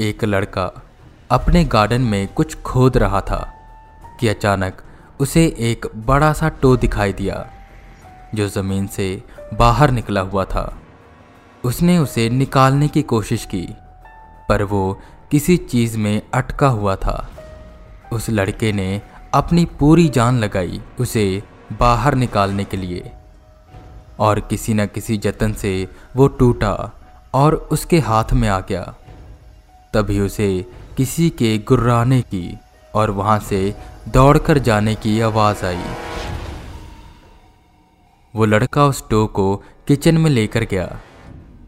एक लड़का अपने गार्डन में कुछ खोद रहा था कि अचानक उसे एक बड़ा सा टो दिखाई दिया, जो ज़मीन से बाहर निकला हुआ था। उसने उसे निकालने की कोशिश की, पर वो किसी चीज़ में अटका हुआ था। उस लड़के ने अपनी पूरी जान लगाई उसे बाहर निकालने के लिए, और किसी न किसी जतन से वो टूटा और उसके हाथ में आ गया। तभी उसे किसी के गुर्राने की और वहाँ से दौड़कर जाने की आवाज़ आई। वो लड़का उस टो को किचन में लेकर गया,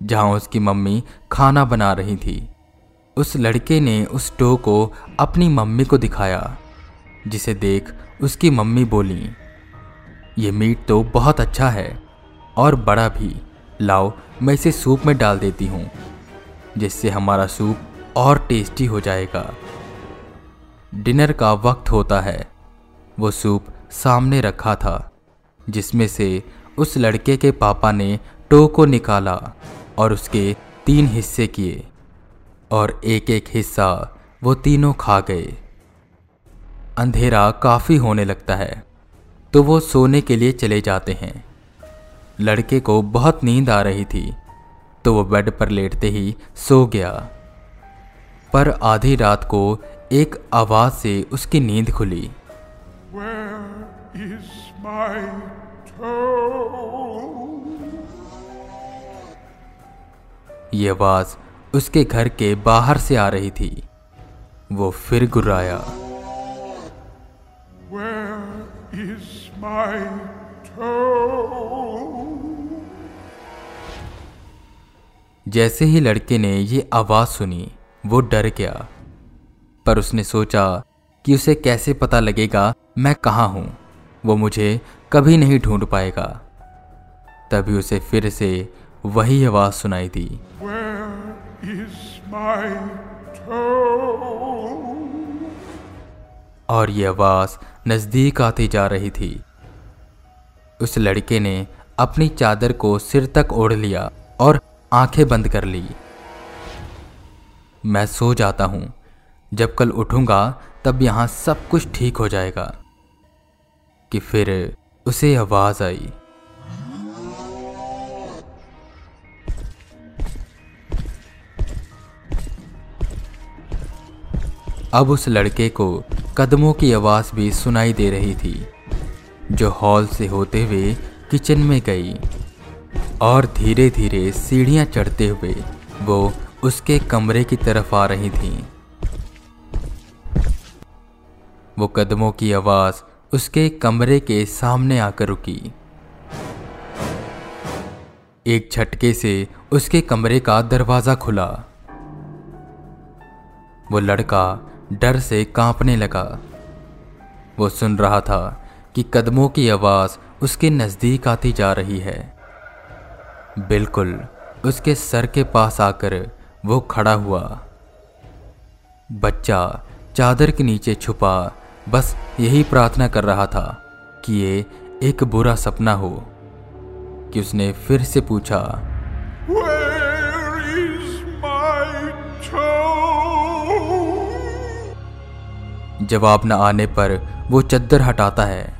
जहाँ उसकी मम्मी खाना बना रही थी। उस लड़के ने उस टो को अपनी मम्मी को दिखाया, जिसे देख उसकी मम्मी बोली, ये मीट तो बहुत अच्छा है और बड़ा भी। लाओ, मैं इसे सूप में डाल देती हूँ, जिससे हमारा सूप और टेस्टी हो जाएगा। डिनर का वक्त होता है। वो सूप सामने रखा था, जिसमें से उस लड़के के पापा ने टो को निकाला और उसके तीन हिस्से किए और एक एक हिस्सा वो तीनों खा गए। अंधेरा काफ़ी होने लगता है तो वो सोने के लिए चले जाते हैं। लड़के को बहुत नींद आ रही थी तो वो बेड पर लेटते ही सो गया। पर आधी रात को एक आवाज़ से उसकी नींद खुली। ये आवाज़ उसके घर के बाहर से आ रही थी। वो फिर गुर्राया। जैसे ही लड़के ने ये आवाज़ सुनी वो डर गया। पर उसने सोचा कि उसे कैसे पता लगेगा मैं कहाँ हूँ। वो मुझे कभी नहीं ढूंढ पाएगा। तभी उसे फिर से वही आवाज़ सुनाई दी। और ये आवाज़ नज़दीक आती जा रही थी। उस लड़के ने अपनी चादर को सिर तक ओढ़ लिया और आँखें बंद कर ली। मैं सो जाता हूँ। जब कल उठूँगा, तब यहाँ सब कुछ ठीक हो जाएगा। कि फिर उसे आवाज़ आई। अब उस लड़के को कदमों की आवाज़ भी सुनाई दे रही थी, जो हॉल से होते हुए किचन में गई और धीरे धीरे सीढ़ियाँ चढ़ते हुए वो उसके कमरे की तरफ़ आ रही थी। वो कदमों की आवाज़ उसके कमरे के सामने आकर रुकी। एक झटके से उसके कमरे का दरवाज़ा खुला। वो लड़का डर से कांपने लगा। वो सुन रहा था कि कदमों की आवाज़ उसके नज़दीक आती जा रही है। बिल्कुल, उसके सर के पास आकर वो खड़ा हुआ। बच्चा चादर के नीचे छुपा बस यही प्रार्थना कर रहा था कि ये एक बुरा सपना हो। कि उसने फिर से पूछा जवाब न आने पर वो चद्दर हटाता है।